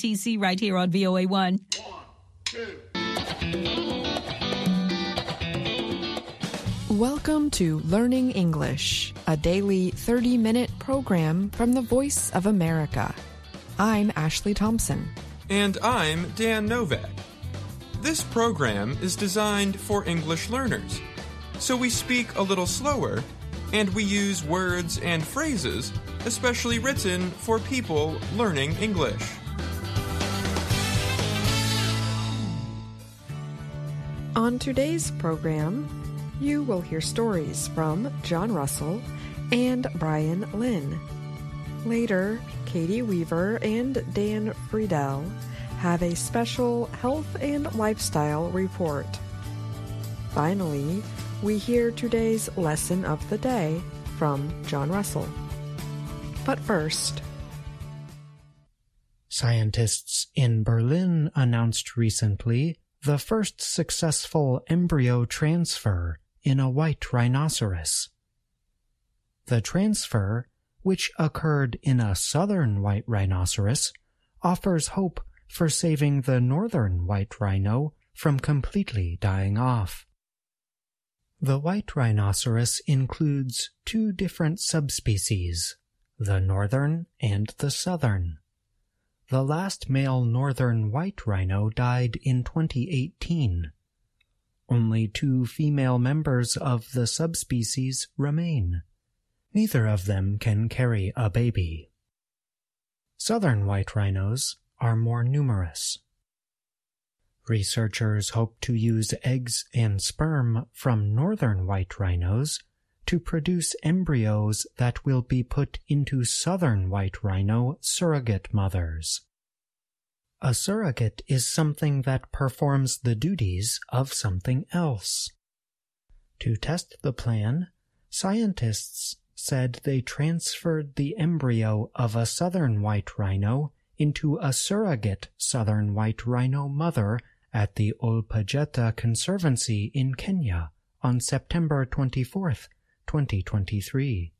TC right here on VOA1. One, two. Welcome to Learning English, a daily 30 minute program from the Voice of America. I'm Ashley Thompson. And I'm Dan Novak. This program is designed for English learners, so we speak a little slower and we use words and phrases especially written for people learning English. On today's program, you will hear stories from John Russell and Brian Lynn. Later, Katie Weaver and Dan Friedell have a special health and lifestyle report. Finally, we hear today's lesson of the day from John Russell. But first, Scientists in Berlin announced recently the first successful embryo transfer in a white rhinoceros. The transfer, which occurred in a southern white rhinoceros, offers hope for saving the northern white rhino from completely dying off. The white rhinoceros includes two different subspecies, the northern and the southern. The last male northern white rhino died in 2018. Only two female members of the subspecies remain. Neither of them can carry a baby. Southern white rhinos are more numerous. Researchers hope to use eggs and sperm from northern white rhinos to produce embryos that will be put into southern white rhino surrogate mothers. A surrogate is something that performs the duties of something else. To test the plan, scientists said they transferred the embryo of a southern white rhino into a surrogate southern white rhino mother at the Ol Pejeta Conservancy in Kenya on September 24, 2023.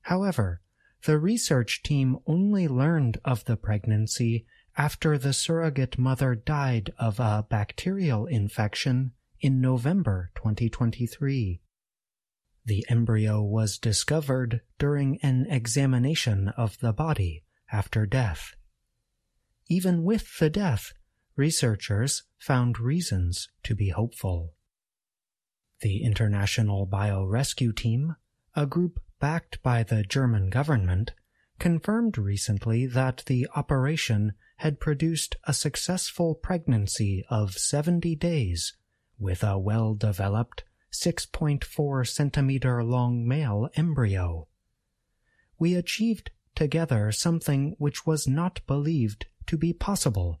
However, the research team only learned of the pregnancy after the surrogate mother died of a bacterial infection in November 2023. The embryo was discovered during an examination of the body after death. Even with the death, researchers found reasons to be hopeful. The International Biorescue Team, a group backed by the German government, confirmed recently that the operation had produced a successful pregnancy of 70 days with a well-developed 6.4 centimeter long male embryo. We achieved together something which was not believed to be possible,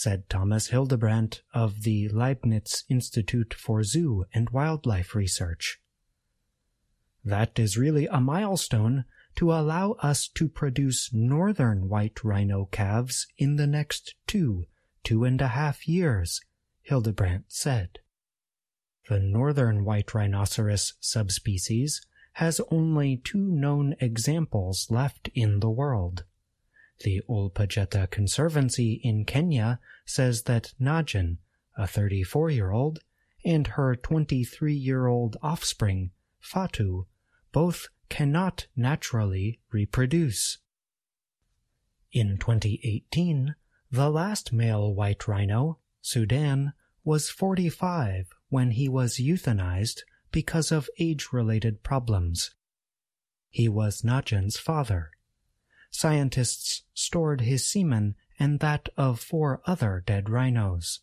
said Thomas Hildebrandt of the Leibniz Institute for Zoo and Wildlife Research. That is really a milestone to allow us to produce northern white rhino calves in the next two, two and a half years, Hildebrandt said. The northern white rhinoceros subspecies has only two known examples left in the world. The Ol Pejeta Conservancy in Kenya says that Najin, a 34 year old, and her 23 year old offspring, Fatu, both cannot naturally reproduce. In 2018, the last male white rhino, Sudan, was 45 when he was euthanized because of age-related problems. He was Najin's father scientists stored his semen and that of four other dead rhinos.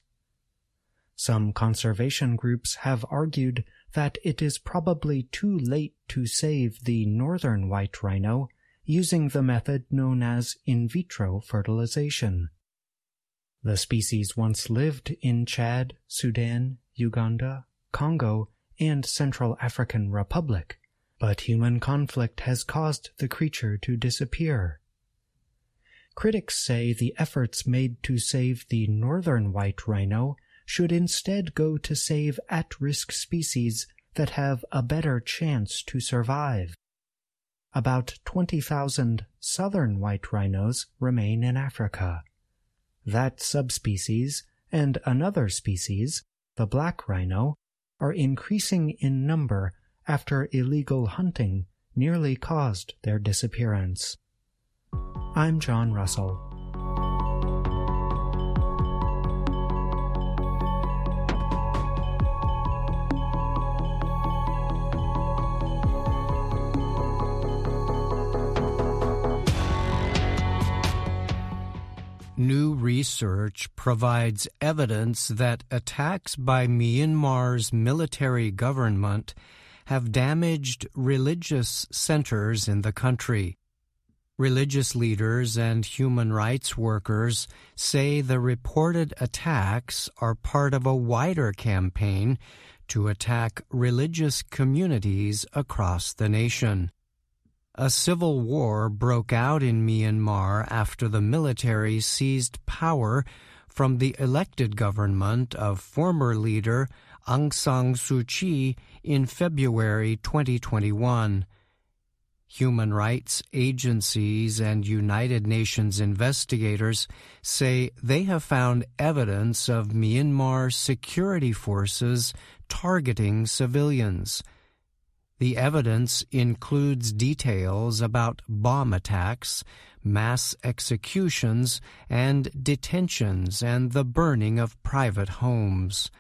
Some conservation groups have argued that it is probably too late to save the northern white rhino using the method known as in vitro fertilization. The species once lived in Chad, Sudan, Uganda, Congo, and Central African Republic but human conflict has caused the creature to disappear. Critics say the efforts made to save the northern white rhino should instead go to save at-risk species that have a better chance to survive. About 20,000 southern white rhinos remain in Africa, That subspecies and another species, the black rhino, are increasing in number after illegal hunting nearly caused their disappearance. I'm John Russell. New research provides evidence that attacks by Myanmar's military government have damaged religious centers in the country. Religious leaders and human rights workers say the reported attacks are part of a wider campaign to attack religious communities across the nation. A civil war broke out in Myanmar after the military seized power from the elected government of former leader Aung San Suu Kyi in February 2021. Human rights agencies and United Nations investigators say they have found evidence of Myanmar security forces targeting civilians. The evidence includes details about bomb attacks, mass executions, and detentions and the burning of private homes.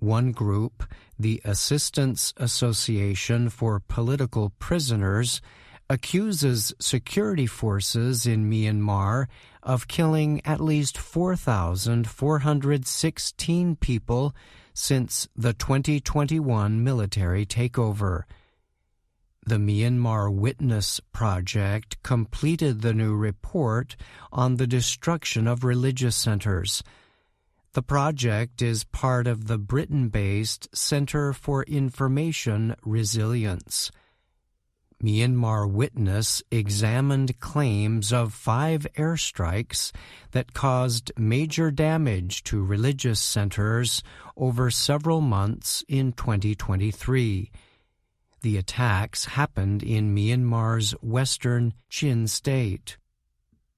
One group, the Assistance Association for Political Prisoners, accuses security forces in Myanmar of killing at least 4,416 people since the 2021 military takeover. The Myanmar Witness Project completed the new report on the destruction of religious centers. The project is part of the Britain based Center for Information Resilience. Myanmar Witness examined claims of five airstrikes that caused major damage to religious centers over several months in 2023. The attacks happened in Myanmar's western Chin state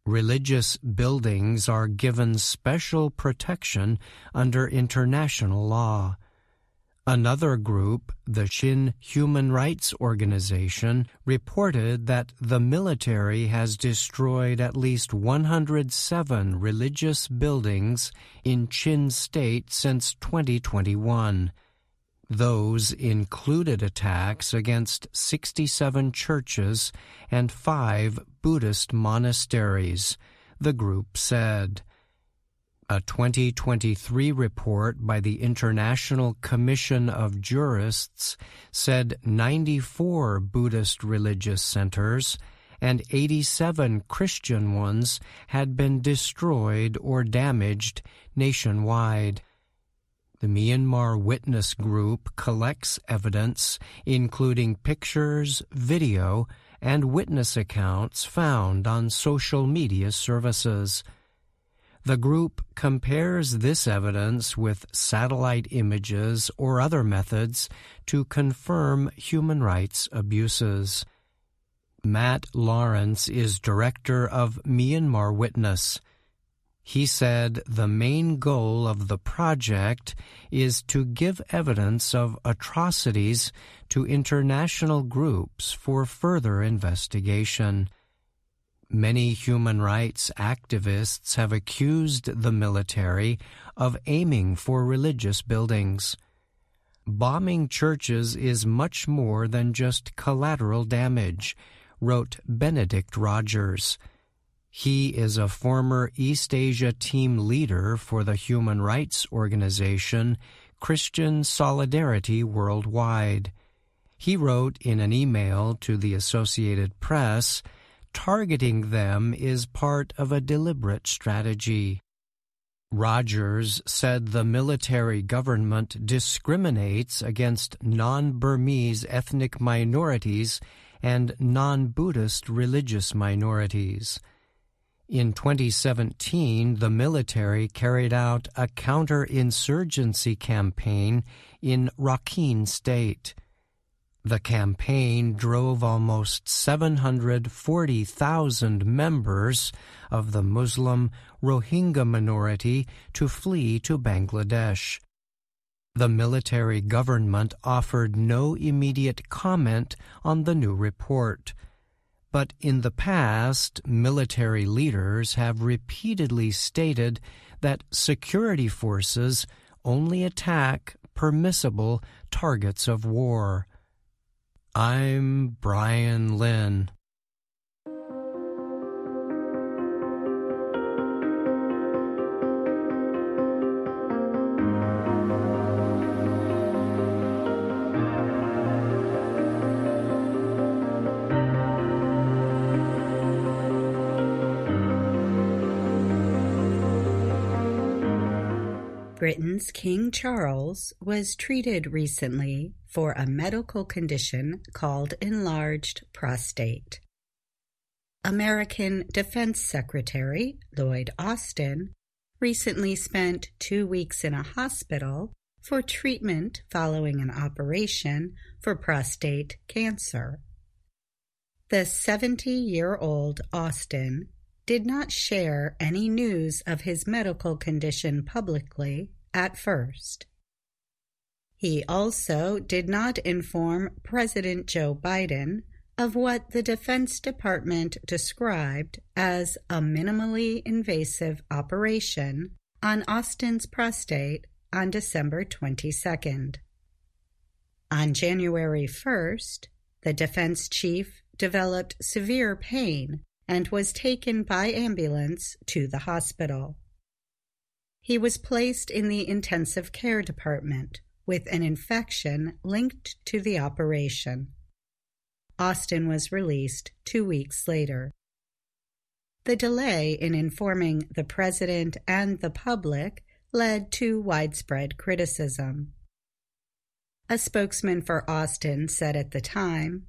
religious buildings are given special protection under international law. Another group, the Chin Human Rights Organization, reported that the military has destroyed at least 107 religious buildings in Chin State since 2021. Those included attacks against 67 churches and five Buddhist monasteries, the group said. A 2023 report by the International Commission of Jurists said 94 Buddhist religious centers and 87 Christian ones had been destroyed or damaged nationwide. The Myanmar Witness Group collects evidence, including pictures, video, and witness accounts found on social media services. The group compares this evidence with satellite images or other methods to confirm human rights abuses. Matt Lawrence is director of Myanmar Witness. He said the main goal of the project is to give evidence of atrocities to international groups for further investigation. Many human rights activists have accused the military of aiming for religious buildings. Bombing churches is much more than just collateral damage, wrote Benedict Rogers. He is a former East Asia team leader for the human rights organization Christian Solidarity Worldwide. He wrote in an email to the Associated Press targeting them is part of a deliberate strategy. Rogers said the military government discriminates against non Burmese ethnic minorities and non Buddhist religious minorities. In 2017, the military carried out a counterinsurgency campaign in Rakhine State. The campaign drove almost 740,000 members of the Muslim Rohingya minority to flee to Bangladesh. The military government offered no immediate comment on the new report. But in the past, military leaders have repeatedly stated that security forces only attack permissible targets of war. I'm Brian Lynn. Britain's King Charles was treated recently for a medical condition called enlarged prostate. American Defense Secretary Lloyd Austin recently spent two weeks in a hospital for treatment following an operation for prostate cancer. The 70 year old Austin did not share any news of his medical condition publicly at first. He also did not inform President Joe Biden of what the Defense Department described as a minimally invasive operation on Austin's prostate on December 22nd. On January 1st, the defense chief developed severe pain and was taken by ambulance to the hospital. He was placed in the intensive care department with an infection linked to the operation. Austin was released two weeks later. The delay in informing the president and the public led to widespread criticism. A spokesman for Austin said at the time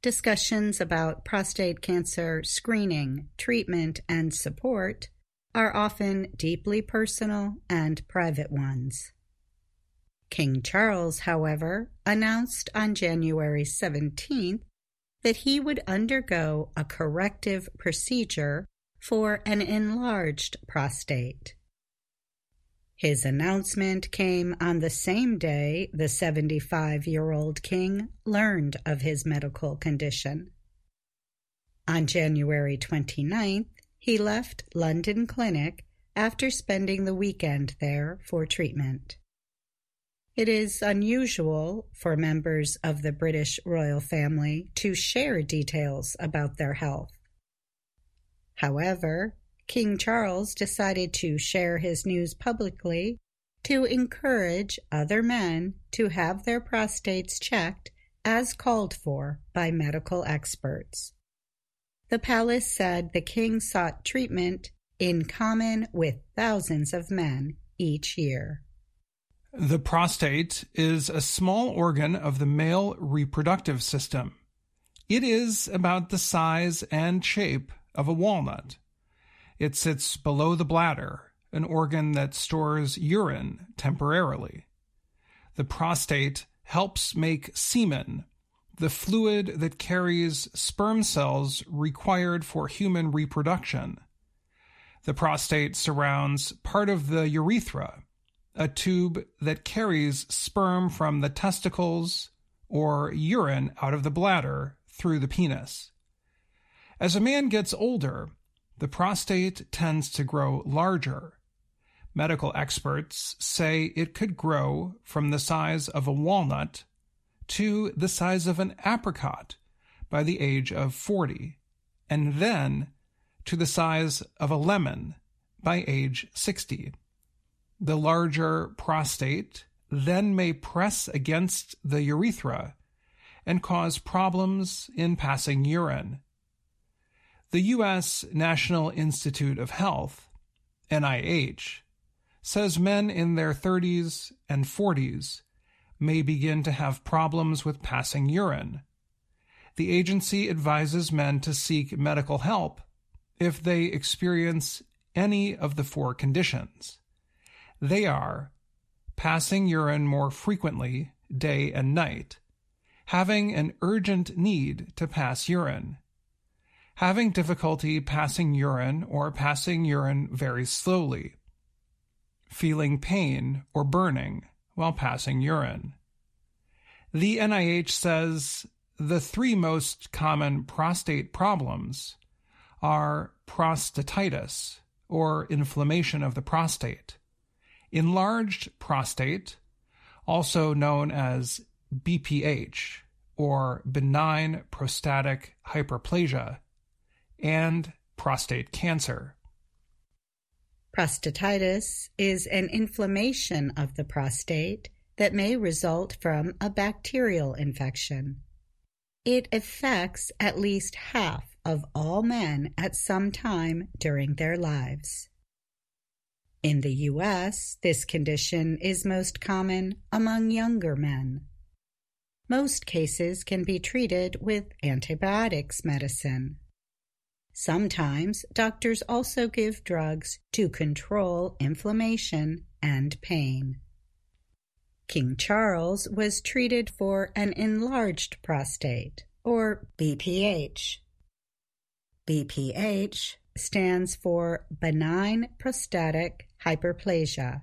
discussions about prostate cancer screening, treatment, and support are often deeply personal and private ones. King Charles, however, announced on January 17th that he would undergo a corrective procedure for an enlarged prostate. His announcement came on the same day the 75 year old king learned of his medical condition. On January 29th, he left London Clinic after spending the weekend there for treatment. It is unusual for members of the British royal family to share details about their health. However, King Charles decided to share his news publicly to encourage other men to have their prostates checked as called for by medical experts. The palace said the king sought treatment in common with thousands of men each year. The prostate is a small organ of the male reproductive system. It is about the size and shape of a walnut. It sits below the bladder, an organ that stores urine temporarily. The prostate helps make semen the fluid that carries sperm cells required for human reproduction. The prostate surrounds part of the urethra, a tube that carries sperm from the testicles or urine out of the bladder through the penis. As a man gets older, the prostate tends to grow larger. Medical experts say it could grow from the size of a walnut to the size of an apricot by the age of 40, and then to the size of a lemon by age 60. The larger prostate then may press against the urethra and cause problems in passing urine. The U.S. National Institute of Health, NIH, says men in their 30s and 40s may begin to have problems with passing urine. The agency advises men to seek medical help if they experience any of the four conditions. They are passing urine more frequently, day and night, having an urgent need to pass urine, having difficulty passing urine or passing urine very slowly, feeling pain or burning while passing urine. The NIH says the three most common prostate problems are prostatitis, or inflammation of the prostate, enlarged prostate, also known as BPH, or benign prostatic hyperplasia, and prostate cancer. Prostatitis is an inflammation of the prostate that may result from a bacterial infection. It affects at least half of all men at some time during their lives. In the U.S., this condition is most common among younger men. Most cases can be treated with antibiotics medicine. Sometimes doctors also give drugs to control inflammation and pain. King Charles was treated for an enlarged prostate, or BPH. BPH stands for benign prostatic hyperplasia.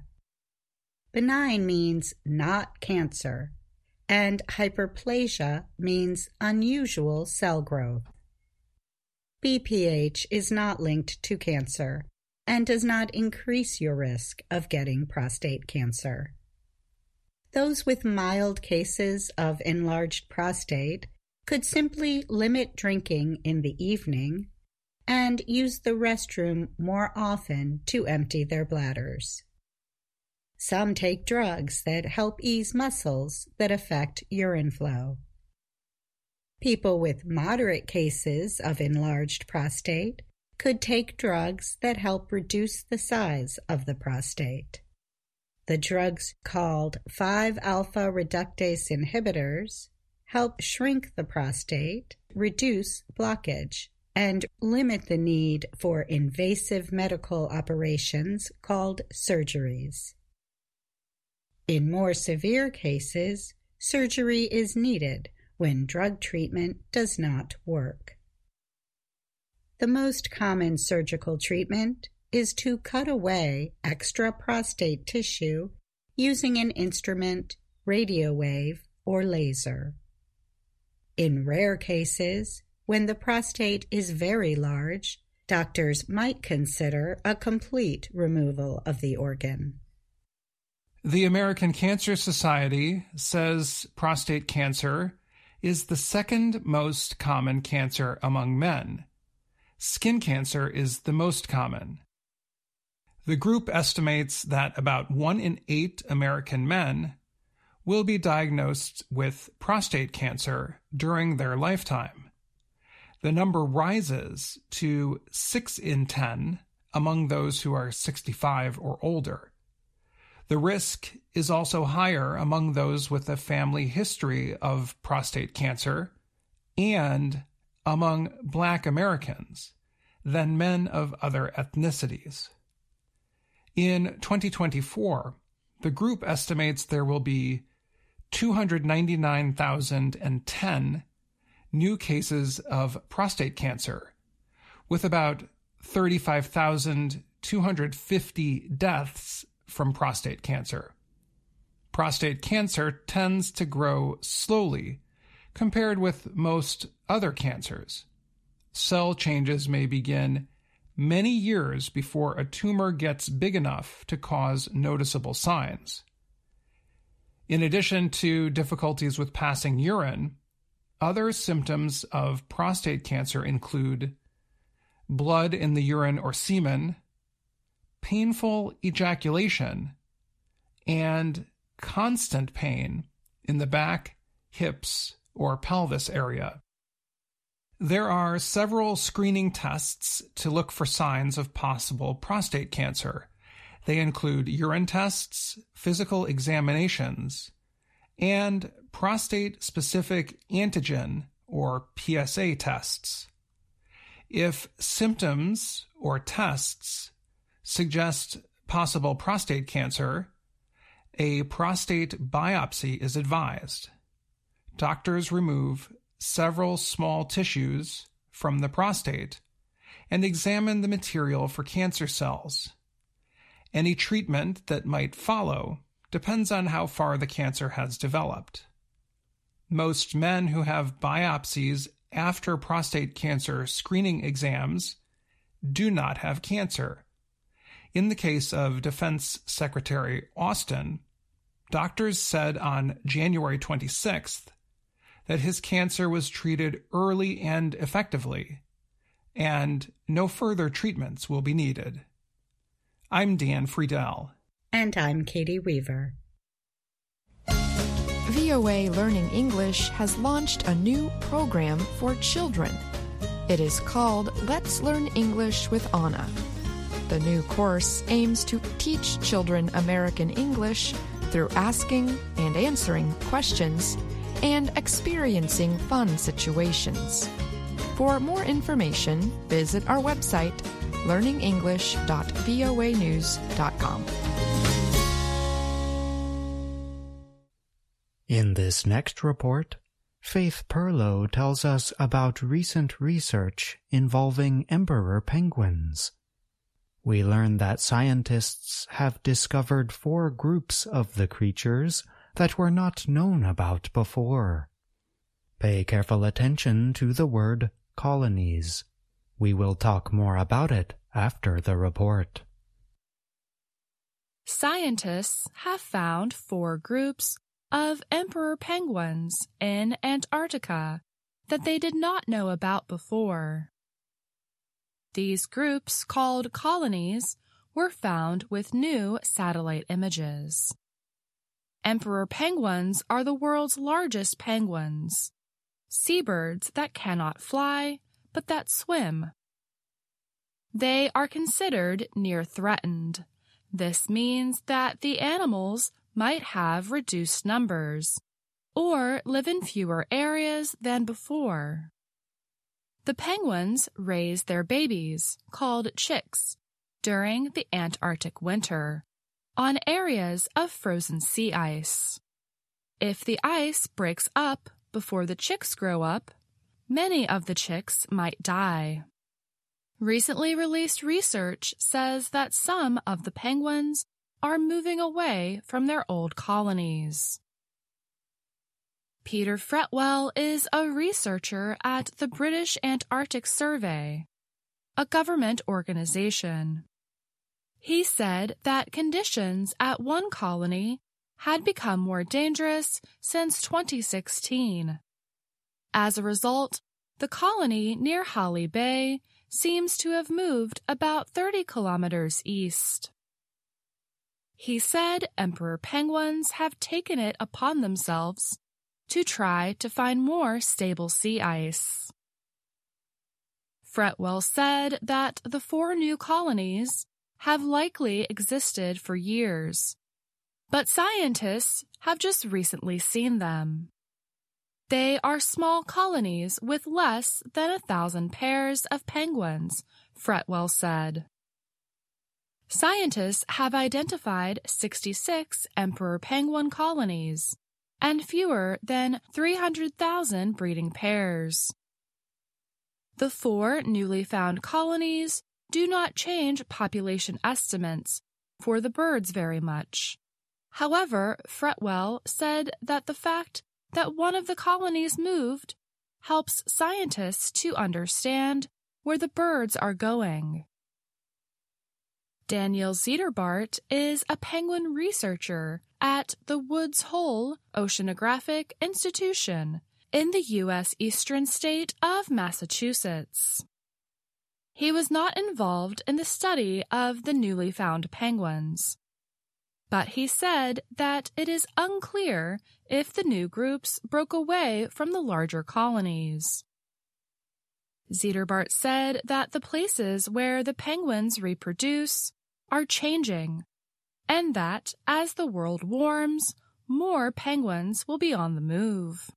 Benign means not cancer, and hyperplasia means unusual cell growth. BPH is not linked to cancer and does not increase your risk of getting prostate cancer. Those with mild cases of enlarged prostate could simply limit drinking in the evening and use the restroom more often to empty their bladders. Some take drugs that help ease muscles that affect urine flow. People with moderate cases of enlarged prostate could take drugs that help reduce the size of the prostate. The drugs called 5 alpha reductase inhibitors help shrink the prostate, reduce blockage, and limit the need for invasive medical operations called surgeries. In more severe cases, surgery is needed when drug treatment does not work. The most common surgical treatment is to cut away extra prostate tissue using an instrument, radio wave, or laser. In rare cases, when the prostate is very large, doctors might consider a complete removal of the organ. The American Cancer Society says prostate cancer is the second most common cancer among men. Skin cancer is the most common. The group estimates that about one in eight American men will be diagnosed with prostate cancer during their lifetime. The number rises to 6 in 10 among those who are 65 or older. The risk is also higher among those with a family history of prostate cancer and among Black Americans than men of other ethnicities. In 2024, the group estimates there will be 299,010 new cases of prostate cancer, with about 35,250 deaths from prostate cancer. Prostate cancer tends to grow slowly compared with most other cancers. Cell changes may begin many years before a tumor gets big enough to cause noticeable signs. In addition to difficulties with passing urine, other symptoms of prostate cancer include blood in the urine or semen, painful ejaculation, and constant pain in the back, hips, or pelvis area. There are several screening tests to look for signs of possible prostate cancer. They include urine tests, physical examinations, and prostate specific antigen or PSA tests. If symptoms or tests suggest possible prostate cancer, a prostate biopsy is advised. Doctors remove several small tissues from the prostate and examine the material for cancer cells. Any treatment that might follow depends on how far the cancer has developed. Most men who have biopsies after prostate cancer screening exams do not have cancer. In the case of Defense Secretary Austin, doctors said on January 26th that his cancer was treated early and effectively, and no further treatments will be needed. I'm Dan Friedell. And I'm Katie Weaver. VOA Learning English has launched a new program for children. It is called Let's Learn English with Anna. The new course aims to teach children American English through asking and answering questions and experiencing fun situations. For more information, visit our website learningenglish.voanews.com. In this next report, Faith Pirlo tells us about recent research involving emperor penguins. We learn that scientists have discovered four groups of the creatures that were not known about before. Pay careful attention to the word colonies. We will talk more about it after the report. Scientists have found four groups of emperor penguins in Antarctica that they did not know about before. These groups, called colonies, were found with new satellite images. Emperor penguins are the world's largest penguins, seabirds that cannot fly but that swim. They are considered near threatened. This means that the animals might have reduced numbers or live in fewer areas than before. The penguins raise their babies, called chicks, during the Antarctic winter on areas of frozen sea ice. If the ice breaks up before the chicks grow up, many of the chicks might die. Recently released research says that some of the penguins are moving away from their old colonies. Peter Fretwell is a researcher at the British Antarctic Survey, a government organization. He said that conditions at one colony had become more dangerous since 2016. As a result, the colony near Halley Bay seems to have moved about 30 kilometers east. He said emperor penguins have taken it upon themselves to try to find more stable sea ice. Fretwell said that the four new colonies have likely existed for years, but scientists have just recently seen them. They are small colonies with less than a thousand pairs of penguins, Fretwell said. Scientists have identified 66 emperor penguin colonies and fewer than 300,000 breeding pairs. The four newly found colonies do not change population estimates for the birds very much. However, Fretwell said that the fact that one of the colonies moved helps scientists to understand where the birds are going. Daniel Zitterbart is a penguin researcher at the Woods Hole Oceanographic Institution in the U.S. eastern state of Massachusetts. He was not involved in the study of the newly found penguins, but he said that it is unclear if the new groups broke away from the larger colonies. Zitterbart said that the places where the penguins reproduce are changing, and that as the world warms, more penguins will be on the move.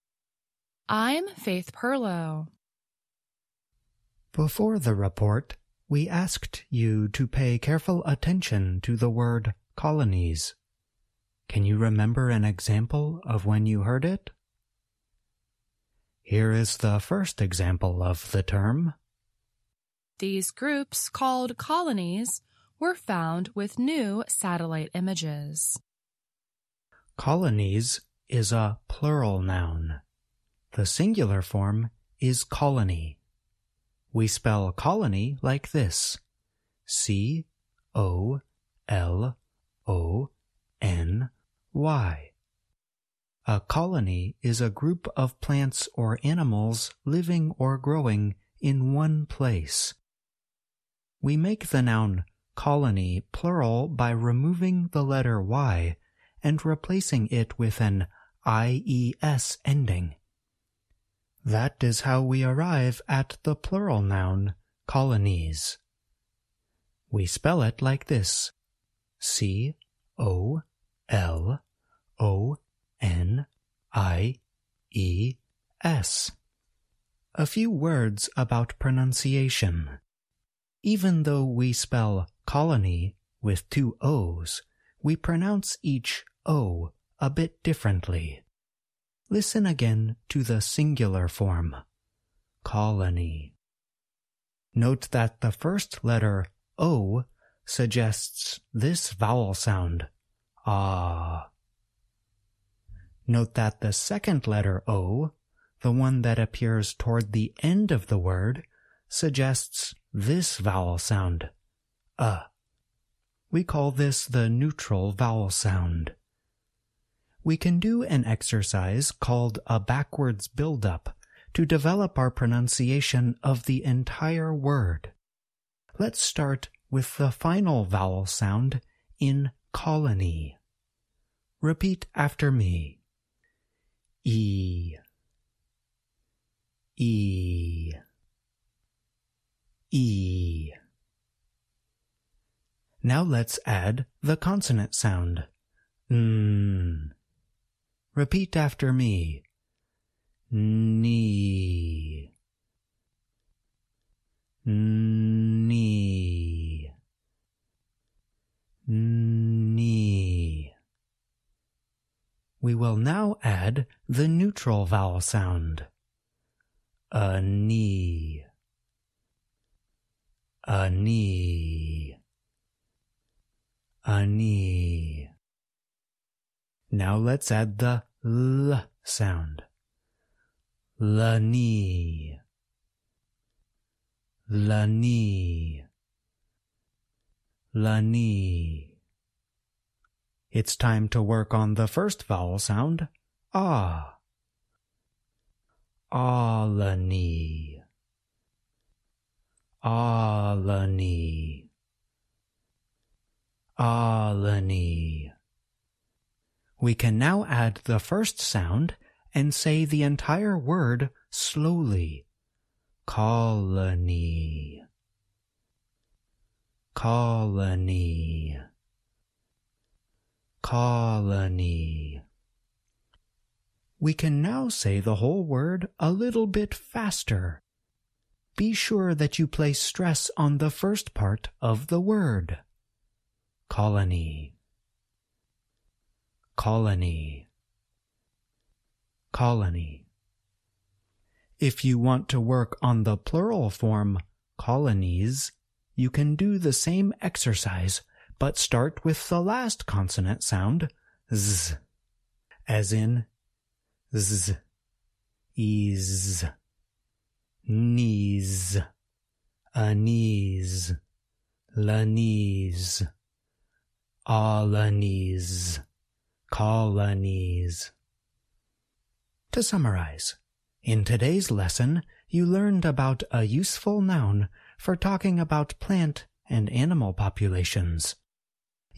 I'm Faith Pirlo. Before the report, we asked you to pay careful attention to the word colonies. Can you remember an example of when you heard it? Here is the first example of the term. These groups, called colonies, were found with new satellite images. Colonies is a plural noun. The singular form is colony. We spell colony like this C O L O N Y. A colony is a group of plants or animals living or growing in one place. We make the noun colony plural by removing the letter Y and replacing it with an IES ending. That is how we arrive at the plural noun colonies. We spell it like this C O L O N I E S. A few words about pronunciation. Even though we spell colony with two O's, we pronounce each O a bit differently. Listen again to the singular form, colony. Note that the first letter O suggests this vowel sound, ah. Note that the second letter O, the one that appears toward the end of the word, suggests this vowel sound, uh. We call this the neutral vowel sound. We can do an exercise called a backwards build-up to develop our pronunciation of the entire word. Let's start with the final vowel sound in colony. Repeat after me. E. E. E. Now let's add the consonant sound. N. Repeat after me. Knee. Knee. We will now add the neutral vowel sound. A knee a knee, a knee. Now let's add the l sound. La knee, la knee, la knee. It's time to work on the first vowel sound, ah. Alani. Alani. Alani. We can now add the first sound and say the entire word slowly. Colony. Colony. Colony. We can now say the whole word a little bit faster be sure that you place stress on the first part of the word. Colony. Colony. Colony. If you want to work on the plural form, colonies, you can do the same exercise, but start with the last consonant sound, z, as in z, ease knees, a knees, la knees, colonies, colonies. To summarize, in today's lesson, you learned about a useful noun for talking about plant and animal populations.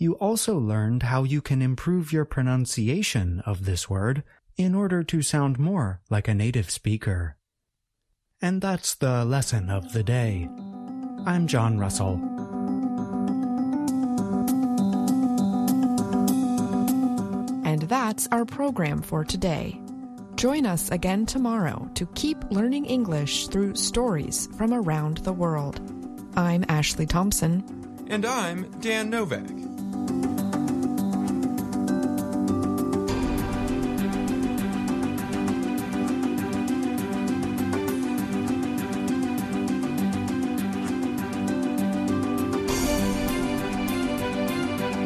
You also learned how you can improve your pronunciation of this word in order to sound more like a native speaker. And that's the lesson of the day. I'm John Russell. And that's our program for today. Join us again tomorrow to keep learning English through stories from around the world. I'm Ashley Thompson. And I'm Dan Novak.